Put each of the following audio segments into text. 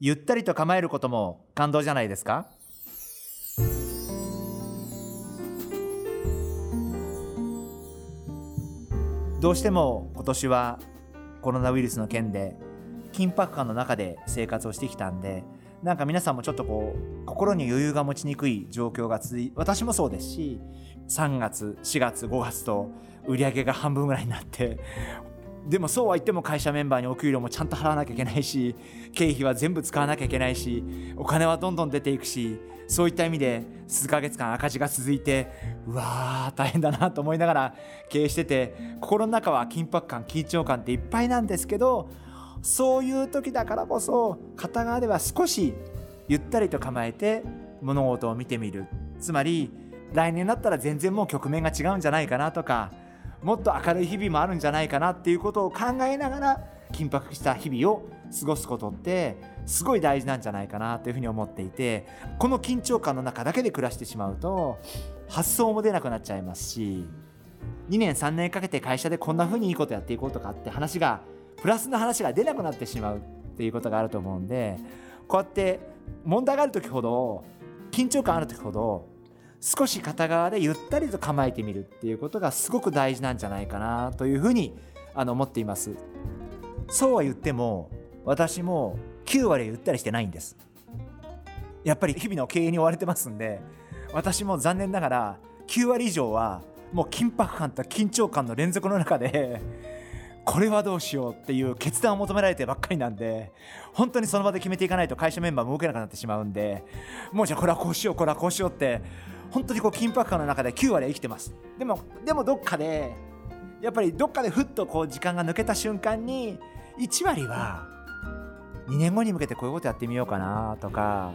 ゆったりと構えることも感動じゃないですか？どうしても今年はコロナウイルスの件で緊迫感の中で生活をしてきたんでなんか皆さんもちょっとこう心に余裕が持ちにくい状況が続い私もそうですし3月4月5月と売り上げが半分ぐらいになってでもそうは言っても会社メンバーにお給料もちゃんと払わなきゃいけないし経費は全部使わなきゃいけないしお金はどんどん出ていくしそういった意味で数ヶ月間赤字が続いてうわー大変だなと思いながら経営してて心の中は緊迫感緊張感っていっぱいなんですけどそういう時だからこそ片側では少しゆったりと構えて物事を見てみる。つまり来年だったら全然もう局面が違うんじゃないかなとかもっと明るい日々もあるんじゃないかなっていうことを考えながら緊迫した日々を過ごすことってすごい大事なんじゃないかなというふうに思っていてこの緊張感の中だけで暮らしてしまうと発想も出なくなっちゃいますし2年3年かけて会社でこんなふうにいいことやっていこうとかって話がプラスの話が出なくなってしまうっていうことがあると思うんでこうやって問題がある時ほど緊張感ある時ほど少し片側でゆったりと構えてみるっていうことがすごく大事なんじゃないかなというふうにあの思っています。そうは言っても私も9割ゆったりしてないんです。やっぱり日々の経営に追われてますんで私も残念ながら9割以上はもう緊迫感と緊張感の連続の中でこれはどうしようっていう決断を求められてばっかりなんで本当にその場で決めていかないと会社メンバーも動けなくなってしまうんでもうじゃあこれはこうしようこれはこうしようって本当にこう緊迫感の中で9割生きてます。でもでもどっかでやっぱりどっかでふっとこう時間が抜けた瞬間に1割は2年後に向けてこういうことやってみようかなとか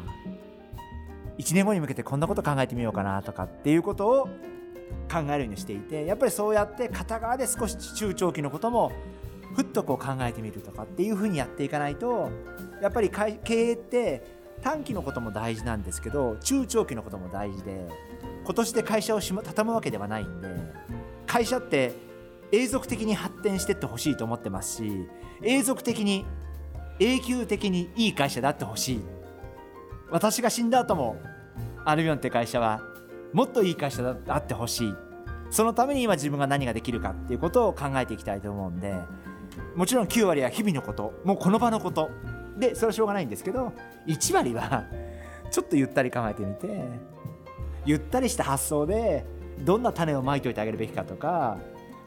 1年後に向けてこんなこと考えてみようかなとかっていうことを考えるようにしていてやっぱりそうやって片側で少し中長期のこともふっとこう考えてみるとかっていうふうにやっていかないとやっぱり経営って短期のことも大事なんですけど中長期のことも大事で今年で会社を畳むわけではないんで会社って永続的に発展してってほしいと思ってますし永続的に永久的にいい会社であってほしい。私が死んだ後もアルビオンって会社はもっといい会社であってほしい。そのために今自分が何ができるかっていうことを考えていきたいと思うんで。もちろん9割は日々のこと。もうこの場のこと。でそれはしょうがないんですけど1割はちょっとゆったり構えてみて。ゆったりした発想でどんな種をまいておいてあげるべきかとか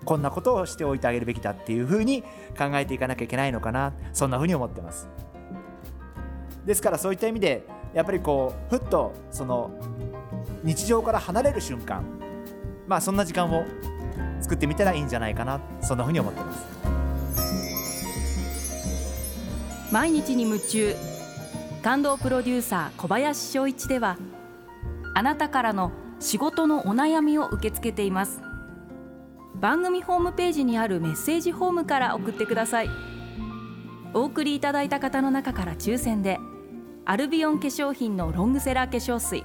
こんなことをしておいてあげるべきだっていうふうに考えていかなきゃいけないのかな。そんなふうに思ってます。ですからそういった意味でやっぱりこうふっとその日常から離れる瞬間。まあそんな時間を作ってみたらいいんじゃないかな。そんなふうに思ってます。毎日に夢中。感動プロデューサー小林翔一ではあなたからの仕事のお悩みを受け付けています。番組ホームページにあるメッセージホームから送ってください。お送りいただいた方の中から抽選でアルビオン化粧品のロングセラー化粧水。